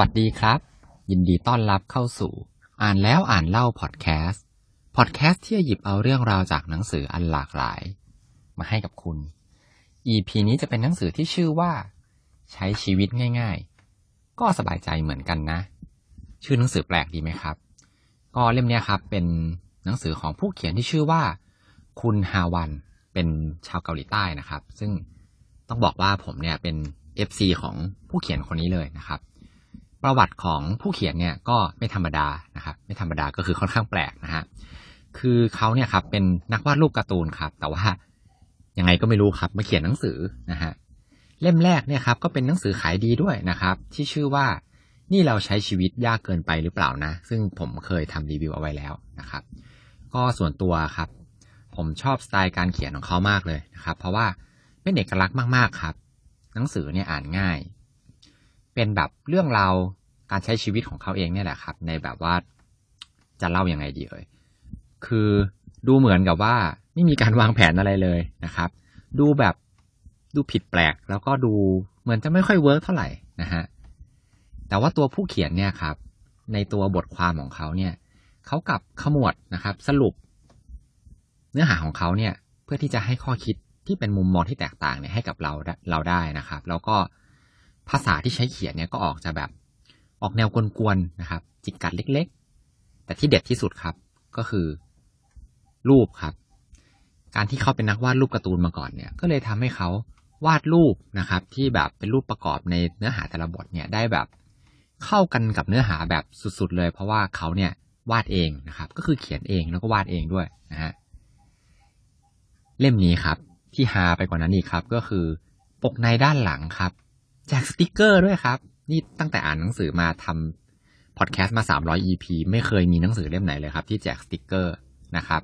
วัสดีครับ ยินดีต้อนรับเข้าสู่ อ่านแล้วอ่านเล่าพอดแคสต์พอดแคสต์ที่จะหยิบเอาเรื่องราวจากหนังสืออันหลากหลาย มาให้กับคุณ EP นี้จะเป็นหนังสือที่ชื่อว่า ใช้ชีวิตง่าย ๆ ก็สบายใจเหมือนกันนะ ชื่อหนังสือแปลกดีไหมครับ ก็เล่มนี้ครับ เป็นหนังสือของผู้เขียนที่ชื่อว่า คุณฮาวันเป็นชาวเกาหลีใต้นะครับ ซึ่งต้องบอกว่าผมเนี่ยเป็น FC ของผู้เขียนคนนี้เลยนะครับ ประวัติของผู้เขียนเนี่ยก็ไม่ธรรมดานะครับ ไม่ธรรมดาก็คือค่อนข้างแปลกนะฮะคือเขาเนี่ยครับเป็นนักวาดรูปการ์ตูนครับ แต่ว่ายังไงก็ไม่รู้ครับมาเขียนหนังสือนะฮะเล่มแรกเนี่ยครับ ก็เป็นหนังสือขายดีด้วยนะครับ ที่ชื่อว่านี่เราใช้ชีวิตยากเกินไปหรือเปล่านะ ซึ่งผมเคยทำรีวิวเอาไว้แล้วนะครับ ก็ส่วนตัวครับ ผมชอบสไตล์การเขียนของเขามากเลยนะครับ เพราะว่าเป็นเอกลักษณ์มากๆครับ หนังสือเนี่ยอ่านง่าย เป็นแบบเรื่องราวการใช้ชีวิตของเขาเองเนี่ยแหละครับ ในแบบว่าจะเล่ายังไงดีเอ่ยคือดูเหมือนกับว่าไม่มีการวางแผนอะไรเลยนะครับ ดูแบบดูผิดแปลก แล้วก็ดูเหมือนจะไม่ค่อย work เท่าไหร่นะฮะแต่ว่าตัวผู้เขียนเนี่ยครับ ในตัวบทความของเขาเนี่ยเขากลับขมวดนะครับ สรุป เนื้อหาของเขาเนี่ย เพื่อที่จะให้ข้อคิดที่เป็นมุมมองที่แตกต่างเนี่ยให้กับเราเราได้นะครับ แล้วก็ ภาษาที่ใช้เขียนเนี่ยก็ออกจะแบบออกแนวกวนๆนะครับ จิกกัดเล็กๆ แต่ที่เด็ดที่สุดครับก็คือ รูปครับ การที่เขาเป็นนักวาดรูปการ์ตูนมาก่อนเนี่ย ก็เลยทำให้เขาวาดรูปนะครับ ที่แบบเป็นรูปประกอบในเนื้อหาแต่ละบทเนี่ยได้แบบเข้ากันกับเนื้อหาแบบสุดๆเลย เพราะว่าเขาเนี่ยวาดเองนะครับ ก็คือเขียนเองแล้วก็วาดเองด้วยนะฮะเล่มนี้ครับ ที่ฮาไปกว่านั้นอีกครับ ก็คือ ปกในด้านหลังครับ แจกสติกเกอร์ด้วยครับ นี่ตั้งแต่อ่านหนังสือมาทำพอดแคสต์มา 300 EP ไม่เคยมีหนังสือเล่มไหนเลยครับ ที่แจกสติกเกอร์นะครับ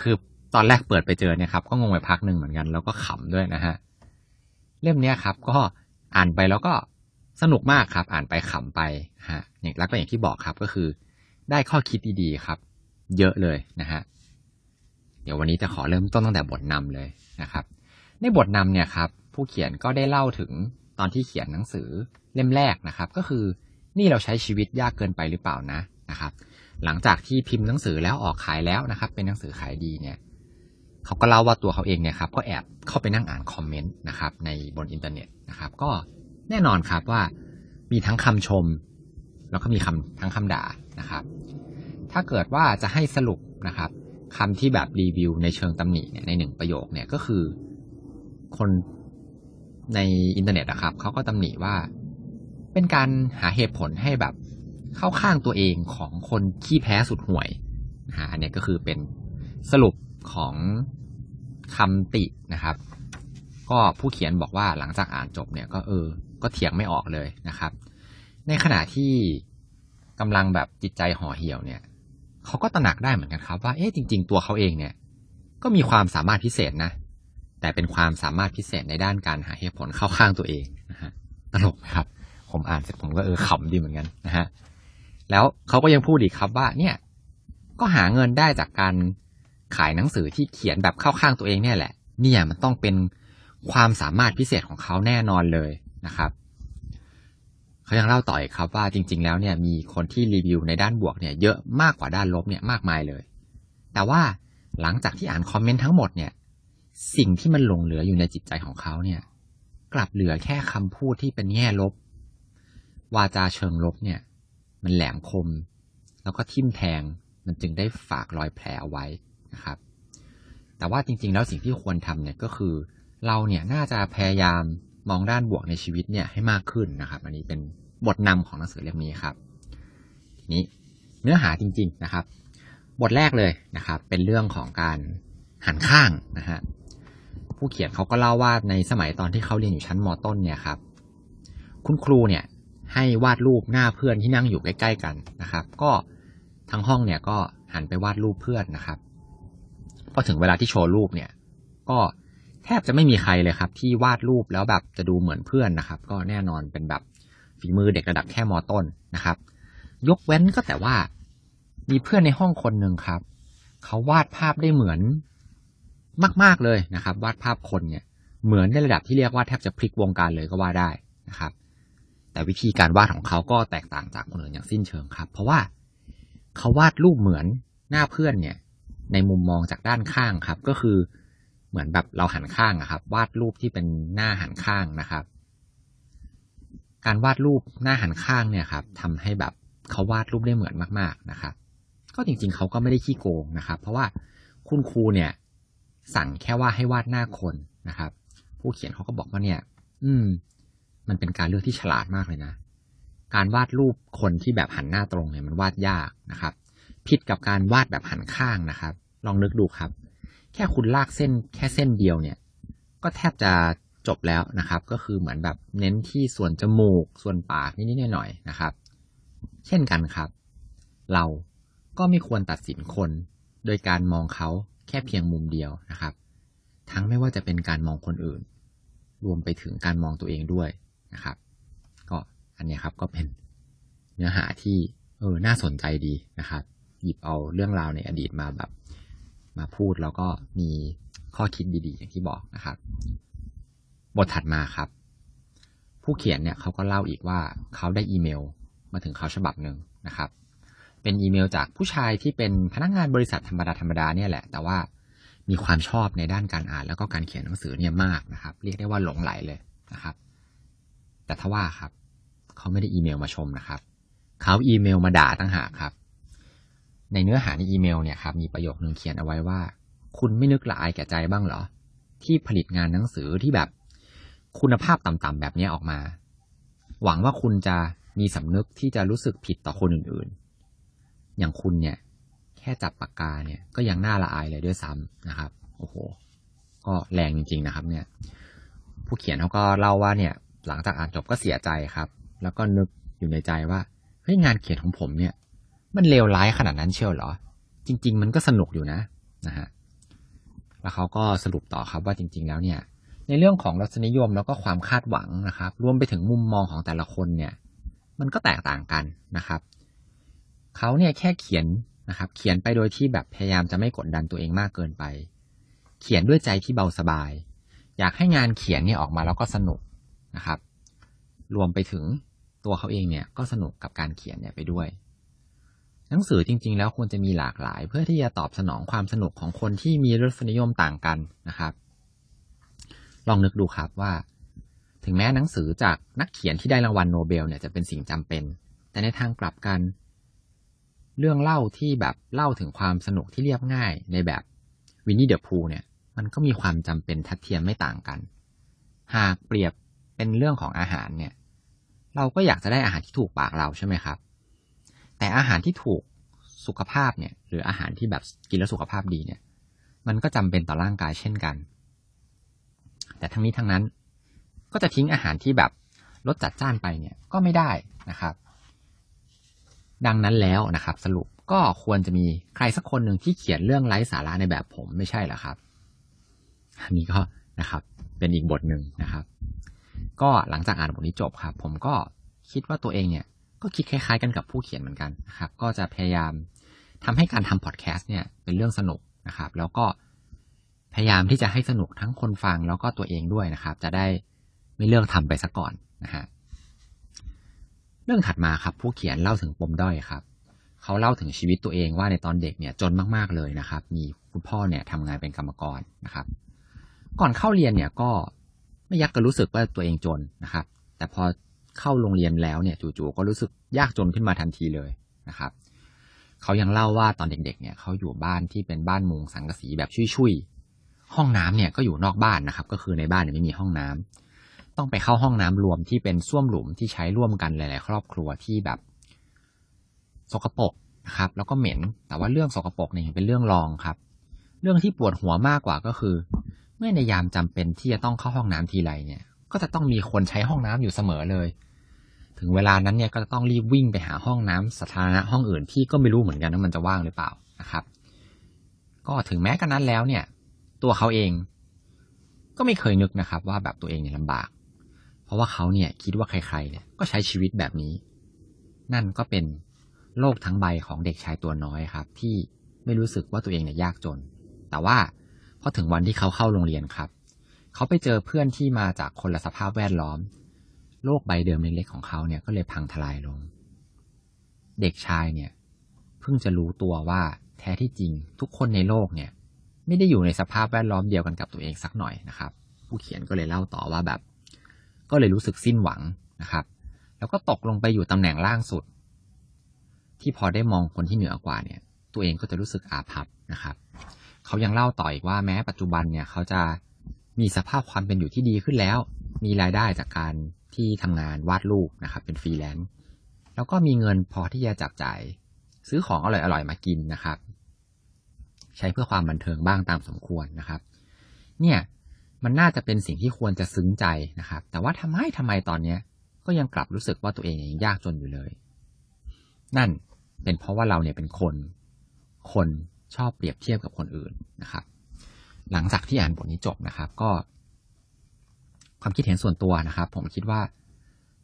คือตอนแรกเปิดไปเจอเนี่ยครับ ก็งงไปพักหนึ่งเหมือนกัน แล้วก็ขำด้วยนะฮะ เล่มเนี้ยครับ ก็อ่านไปแล้วก็สนุกมากครับ อ่านไปขำไปฮะ อย่างแล้วก็อย่างที่บอกครับก็คือ ได้ข้อคิดดีๆครับ เยอะเลยนะฮะ เดี๋ยววันนี้จะขอเริ่มต้นตั้งแต่บทนำเลยนะครับ ในบทนำเนี่ยครับ ผู้เขียนก็ได้เล่าถึง ตอนที่เขียนหนังสือเล่มแรกนะครับ ก็คือนี่เราใช้ชีวิตยากเกินไปหรือเปล่านะนะครับ หลังจากที่พิมพ์หนังสือแล้วออกขายแล้วนะครับ เป็นหนังสือขายดีเนี่ยเขาก็เล่าว่าตัวเขาเองเนี่ยครับก็แอบเข้าไปนั่งอ่านคอมเมนต์นะครับในบนอินเทอร์เน็ตนะครับก็แน่นอนครับว่ามีทั้งคำชม แล้วก็มีคำทั้งคำด่านะครับ ถ้าเกิดว่าจะให้สรุปนะครับคำที่แบบรีวิวในเชิงตำหนิเนี่ยในหนึ่งประโยคเนี่ยก็คือ คน ในอินเทอร์เน็ตนะครับเขาก็ตำหนิว่า เป็นการหาเหตุผลให้แบบเข้าข้างตัวเองของคนขี้แพ้สุดห่วยนะฮะอันนี้ก็คือเป็นสรุปของคำตินะครับ ก็ผู้เขียนบอกว่าหลังจากอ่านจบเนี่ยก็เออ ก็เถียงไม่ออกเลยนะครับ ในขณะที่กำลังแบบจิตใจห่อเหี่ยวเนี่ยเขาก็ตระหนักได้เหมือนกันครับ ว่าเอ๊ะจริง ๆ ตัวเขาเองเนี่ย ก็มีความสามารถพิเศษนะ แต่เป็นความสามารถพิเศษในด้านการหาเหตุผลเข้าข้างตัวเองนะฮะตลกครับ ผมอ่านเสร็จผมก็เออขำดีเหมือนกันนะฮะแล้วเขาก็ยังพูดอีกครับว่า เนี่ย ก็หาเงินได้จากการขายหนังสือที่เขียนแบบเข้าข้างตัวเองเนี่ยแหละ เนี่ยมันต้องเป็นความสามารถพิเศษของเขาแน่นอนเลยนะครับเขายังเล่าต่ออีกครับว่าจริง ๆ แล้วเนี่ยมีคนที่รีวิวในด้านบวกเนี่ยเยอะมากกว่าด้านลบเนี่ยมากมายเลย แต่ว่าหลังจากที่อ่านคอมเมนต์ทั้งหมดเนี่ย สิ่งที่มันหลงเหลืออยู่ในจิตใจของเขาเนี่ย กลับเหลือแค่คำพูดที่เป็นแง่ลบ วาจาเชิงลบเนี่ย มันแหลมคม แล้วก็ทิ่มแทงมันจึงได้ฝากรอยแผลเอาไว้นะครับ แต่ว่าจริง ๆ แล้วสิ่งที่ควรทำเนี่ยก็คือ เราเนี่ยน่าจะพยายามมองด้านบวกในชีวิตเนี่ยให้มากขึ้นนะครับ อันนี้เป็นบทนำของหนังสือเล่มนี้ครับทีนี้เนื้อหาจริง ๆนะครับ บทแรกเลยนะครับ เป็นเรื่องของการหันข้างนะฮะ ผู้เขียนเขาก็เล่าว่าในสมัยตอนที่เขาเรียนอยู่ชั้นมต้นเนี่ยครับ คุณครูเนี่ยให้วาดรูปหน้าเพื่อนที่นั่งอยู่ใกล้ ๆ กันนะครับ ก็ทั้งห้องเนี่ยก็หันไปวาดรูปเพื่อนนะครับ พอถึงเวลาที่โชว์รูปเนี่ย ก็แทบจะไม่มีใครเลยครับ ที่วาดรูปแล้วแบบจะดูเหมือนเพื่อนนะครับ ก็แน่นอนเป็นแบบฝีมือเด็กระดับแค่มอต้นนะครับ ยกเว้นก็แต่ว่ามีเพื่อนในห้องคนหนึ่งครับ เขาวาดภาพได้เหมือน มาก ๆเลยนะครับ วาดภาพคนเนี่ยเหมือนในระดับที่เรียกว่าแทบจะพลิกวงการเลยก็ว่าได้นะครับ แต่วิธีการวาดของเขาก็แตกต่างจากคนอื่นอย่างสิ้นเชิงครับ เพราะว่าเขาวาดรูปเหมือนหน้าเพื่อนเนี่ย ในมุมมองจากด้านข้างครับ ก็คือเหมือนแบบเราหันข้างอะครับ วาดรูปที่เป็นหน้าหันข้างนะครับ การวาดรูปหน้าหันข้างเนี่ยครับทำให้แบบเขาวาดรูปได้เหมือนมาก ๆนะครับ ก็จริงๆเขาก็ไม่ได้ขี้โกงนะครับ เพราะว่าคุณครูเนี่ย สั่งแค่ว่าให้วาดหน้าคนนะครับ ผู้เขียนเขาก็บอกว่าเนี่ย อืม มันเป็นการเลือกที่ฉลาดมากเลยนะ การวาดรูปคนที่แบบหันหน้าตรงเนี่ยมันวาดยากนะครับ ผิดกับการวาดแบบหันข้างนะครับ ลองนึกดูครับ แค่คุณลากเส้นแค่เส้นเดียวเนี่ย ก็แทบจะจบแล้วนะครับ ก็คือเหมือนแบบเน้นที่ส่วนจมูก ส่วนปากนิดๆหน่อยๆนะครับ เช่นกันครับ เราก็ไม่ควรตัดสินคน โดยการมองเขา แค่เพียงมุมเดียวนะครับ ทั้งไม่ว่าจะเป็นการมองคนอื่น รวมไปถึงการมองตัวเองด้วยนะครับ ก็อันนี้ครับก็เป็นเนื้อหาที่เออน่าสนใจดีนะครับ หยิบเอาเรื่องราวในอดีตมาแบบ มาพูดแล้วก็มีข้อคิดดีๆ อย่างที่บอกนะครับ บทถัดมาครับ ผู้เขียนเนี่ยเขาก็เล่าอีกว่าเขาได้อีเมลมาถึงเขาฉบับหนึ่งนะครับ เป็นอีเมลจากผู้ชายที่เป็นพนักงานบริษัทธรรมดาธรรมดาเนี่ยแหละ แต่ว่ามีความชอบในด้านการอ่าน แล้วก็การเขียนหนังสือเนี่ยมากนะครับ เรียกได้ว่าหลงไหลเลยนะครับ แต่ทว่าครับ เขาไม่ได้อีเมลมาชมนะครับ เขาอีเมลมาด่าตั้งหากครับ ในเนื้อหาในอีเมลเนี่ยครับมีประโยคนึงเขียนเอาไว้ว่า คุณไม่นึกละอายแก่ใจบ้างเหรอ ที่ผลิตงานหนังสือที่แบบคุณภาพต่ำๆแบบนี้ออกมา หวังว่าคุณจะมีสำนึกที่จะรู้สึกผิดต่อคนอื่นๆ อย่างคุณเนี่ย แค่จับปากกาเนี่ย ก็ยังน่าละอายเลยด้วยซ้ำนะครับ โอ้โห ก็แรงจริง ๆนะครับ เนี่ย ผู้เขียนเขาก็เล่าว่าเนี่ย หลังจากอ่านจบก็เสียใจครับ แล้วก็นึกอยู่ในใจว่าเฮ้ยงานเขียนของผมเนี่ย มันเลวร้ายขนาดนั้นเชียวเหรอ จริง ๆ มันก็สนุกอยู่นะนะฮะแล้วเขาก็สรุปต่อครับว่าจริง ๆ แล้วเนี่ย ในเรื่องของรสนิยมแล้วก็ความคาดหวังนะครับ รวมไปถึงมุมมองของแต่ละคนเนี่ย มันก็แตกต่างกันนะครับ เขาเนี่ยแค่เขียนนะครับ เขียนไปโดยที่แบบพยายามจะไม่กดดันตัวเองมากเกินไป เขียนด้วยใจที่เบาสบาย อยากให้งานเขียนเนี่ยออกมาแล้วก็สนุกนะครับ รวมไปถึงตัวเขาเองเนี่ยก็สนุกกับการเขียนเนี่ยไปด้วย หนังสือจริง ๆ แล้วควรจะมีหลากหลาย เพื่อที่จะตอบสนองความสนุกของคนที่มีรสนิยมต่างกันนะครับ ลองนึกดูครับว่า ถึงแม้หนังสือจากนักเขียนที่ได้รางวัลโนเบลเนี่ยจะเป็นสิ่งจำเป็น แต่ในทางกลับกัน เรื่องเล่าที่แบบเล่าถึงความสนุกที่เรียบง่ายในแบบวินนี่เดอะพูเนี่ย มันก็มีความจำเป็นทัดเทียมไม่ต่างกัน หากเปรียบเป็นเรื่องของอาหารเนี่ย เราก็อยากจะได้อาหารที่ถูกปากเราใช่ไหมครับ แต่อาหารที่ถูกสุขภาพเนี่ย หรืออาหารที่แบบกินแล้วสุขภาพดีเนี่ย มันก็จำเป็นต่อร่างกายเช่นกัน แต่ทั้งนี้ทั้งนั้น ก็จะทิ้งอาหารที่แบบลดจัดจ้านไปเนี่ยก็ไม่ได้นะครับ ดังนั้นแล้วนะครับ สรุปก็ควรจะมีใครสักคนหนึ่งที่เขียนเรื่องไร้สาระในแบบผมไม่ใช่หรอครับ อันนี้ก็นะครับ เป็นอีกบทหนึ่งนะครับ ก็หลังจากอ่านบทนี้จบครับ ผมก็คิดว่าตัวเองเนี่ย ก็คิดคล้ายๆกันกับผู้เขียนเหมือนกันนะครับ ก็จะพยายามทำให้การทำพอดแคสต์เนี่ยเป็นเรื่องสนุกนะครับ แล้วก็พยายามที่จะให้สนุกทั้งคนฟังแล้วก็ตัวเองด้วยนะครับ จะได้ไม่เลือกทำไปซะก่อนนะฮะ เรื่องถัดมาครับผู้เขียนเล่าถึงปมด้อยครับเขาเล่าถึงชีวิตตัวเองว่าในตอนเด็กเนี่ยจนมากๆเลยนะครับ มีคุณพ่อเนี่ยทำงานเป็นกรรมกรนะครับ ก่อนเข้าเรียนเนี่ยก็ไม่ยักก็รู้สึกว่าตัวเองจนนะครับ แต่พอเข้าโรงเรียนแล้วเนี่ยจู่ๆก็รู้สึกยากจนขึ้นมาทันทีเลยนะครับเขายังเล่าว่าตอนเด็กๆ เนี่ยเขาอยู่บ้านที่เป็นบ้านมุงสังกะสีแบบชุยๆห้องน้ำเนี่ยก็อยู่นอกบ้านนะครับ ก็คือในบ้านเนี่ยไม่มีห้องน้ำ ต้องไปเข้าห้องน้ำรวมที่เป็นส้วมหลุมที่ใช้ร่วมกันหลาย ๆ ครอบครัวที่แบบสกปรกนะครับ แล้วก็เหม็น แต่ว่าเรื่องสกปรกเนี่ยเป็นเรื่องรองครับ เรื่องที่ปวดหัวมากกว่าก็คือ เมื่อในยามจำเป็นที่จะต้องเข้าห้องน้ำทีไรเนี่ย ก็จะต้องมีคนใช้ห้องน้ำอยู่เสมอเลย ถึงเวลานั้นเนี่ยก็จะต้องรีบวิ่งไปหาห้องน้ำสาธารณะห้องอื่นที่ก็ไม่รู้เหมือนกันว่ามันจะว่างหรือเปล่านะครับ ก็ถึงแม้กันนั้นแล้วเนี่ย ตัวเขาเองก็ไม่เคยนึกนะครับ ว่าแบบตัวเองเนี่ยลำบาก เพราะว่าเขาเนี่ยคิดว่าใครๆเนี่ยก็ใช้ชีวิตแบบนี้ นั่นก็เป็นโลกทั้งใบของเด็กชายตัวน้อยครับ ที่ไม่รู้สึกว่าตัวเองเนี่ยยากจน แต่ว่าพอถึงวันที่เขาเข้าโรงเรียนครับ เขาไปเจอเพื่อนที่มาจากคนละสภาพแวดล้อม โลกใบเดิมเล็กๆของเขาเนี่ยก็เลยพังทลายลง เด็กชายเนี่ยเพิ่งจะรู้ตัวว่าแท้ที่จริงทุกคนในโลกเนี่ย ไม่ได้อยู่ในสภาพแวดล้อมเดียวกันกับตัวเองสักหน่อยนะครับ ผู้เขียนก็เลยเล่าต่อว่าแบบ ก็เลยรู้สึกสิ้นหวังนะครับ แล้วก็ตกลงไปอยู่ตำแหน่งล่างสุด ที่พอได้มองคนที่เหนือกว่าเนี่ย ตัวเองก็จะรู้สึกอาภัพนะครับ เขายังเล่าต่ออีกว่าแม้ปัจจุบันเนี่ยเขาจะมีสภาพความเป็นอยู่ที่ดีขึ้นแล้ว มีรายได้จากการที่ทำงานวาดรูปนะครับ เป็นฟรีแลนซ์แล้วก็มีเงินพอที่จะจับจ่าย ซื้อของอร่อยๆมากินนะครับ ใช้เพื่อความบันเทิงบ้างตามสมควรนะครับ เนี่ย มันน่าจะเป็นสิ่งที่ควรจะซึ้งใจนะครับ แต่ว่าทำไมทำไมตอนเนี้ย ก็ยังกลับรู้สึกว่าตัวเองยังยากจนอยู่เลย นั่นเป็นเพราะว่าเราเนี่ยเป็นคน คนชอบเปรียบเทียบกับคนอื่นนะครับ หลังจากที่อ่านบทนี้จบนะครับ ก็ ความคิดเห็นส่วนตัวนะครับ ผมคิดว่า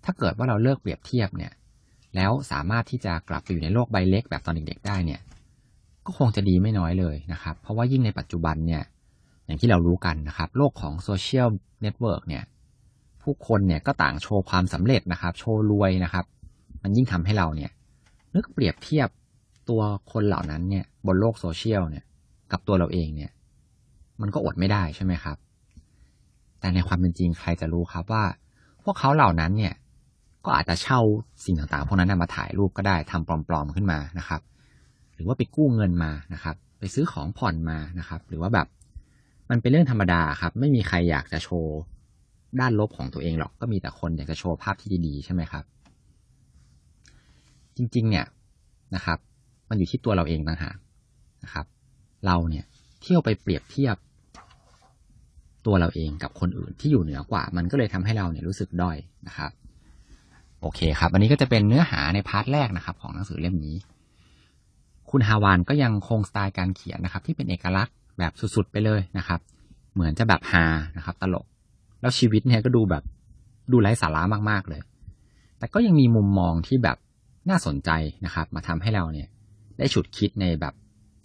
ถ้าเกิดว่าเราเลิกเปรียบเทียบเนี่ย แล้วสามารถที่จะกลับไปอยู่ในโลกใบเล็กแบบตอนเด็กๆได้เนี่ย ก็คงจะดีไม่น้อยเลยนะครับ เพราะว่ายิ่งในปัจจุบันเนี่ย อย่างที่เรารู้กันนะครับ โลกของโซเชียลเน็ตเวิร์กเนี่ย ผู้คนเนี่ยก็ต่างโชว์ความสำเร็จนะครับ โชว์รวยนะครับ มันยิ่งทำให้เราเนี่ย นึกเปรียบเทียบตัวคนเหล่านั้นเนี่ยบนโลกโซเชียลเนี่ย กับตัวเราเองเนี่ย มันก็อดไม่ได้ใช่ไหมครับ แต่ในความเป็นจริงใครจะรู้ครับว่า พวกเขาเหล่านั้นเนี่ย ก็อาจจะเช่าสิ่งต่างๆพวกนั้นมาถ่ายรูปก็ได้ทำปลอมๆขึ้นมานะครับ หรือว่าไปกู้เงินมานะครับ ไปซื้อของผ่อนมานะครับ หรือว่าแบบ มันเป็นเรื่องธรรมดาครับ ไม่มีใครอยากจะโชว์ด้านลบของตัวเองหรอกก็มีแต่คนอยากจะโชว์ภาพที่ดีๆใช่ไหมครับ จริง ๆ เนี่ยนะครับ มันอยู่ที่ตัวเราเองต่างหากนะครับ เราเนี่ยเที่ยวไปเปรียบเทียบ ตัวเราเองกับคนอื่นที่อยู่เหนือกว่า มันก็เลยทำให้เราเนี่ยรู้สึกด้อยนะครับ โอเคครับ อันนี้ก็จะเป็นเนื้อหาในพาร์ทแรกนะครับ ของหนังสือเล่มนี้ คุณฮาวานก็ยังคงสไตล์การเขียนนะครับ ที่เป็นเอกลักษณ์ แบบสุดๆไปเลยนะครับ เหมือนจะแบบฮานะครับ ตลก แล้วชีวิตเนี่ยก็ดูแบบดูไร้สาระมากๆเลย แต่ก็ยังมีมุมมองที่แบบน่าสนใจนะครับ มาทำให้เราเนี่ย ได้ฉุดคิดในแบบ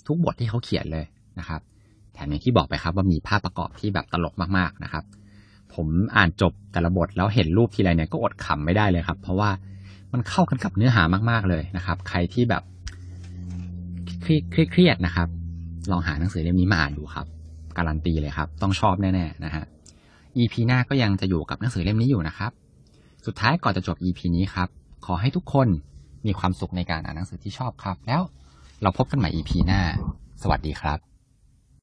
ทุกบทที่เขาเขียนเลยนะครับ แถมอย่างที่บอกไปครับว่ามีภาพประกอบที่แบบตลกมากๆนะครับ ผมอ่านจบแต่ละบทแล้วเห็นรูปทีไรเนี่ยก็อดขำไม่ได้เลยครับ เพราะว่ามันเข้ากันกับเนื้อหามากๆเลยนะครับ ใครที่แบบเครียดๆนะครับ ลองหาหนังสือเล่มนี้มาอ่านดูครับ การันตีเลยครับ ต้องชอบแน่ๆนะฮะ EP หน้าก็ยังจะอยู่กับหนังสือเล่มนี้อยู่นะครับ สุดท้ายก่อนจะจบ EP นี้ครับ ขอให้ทุกคนมีความสุขในการอ่านหนังสือที่ชอบครับ แล้วเราพบกันใหม่ EP หน้า สวัสดีครับ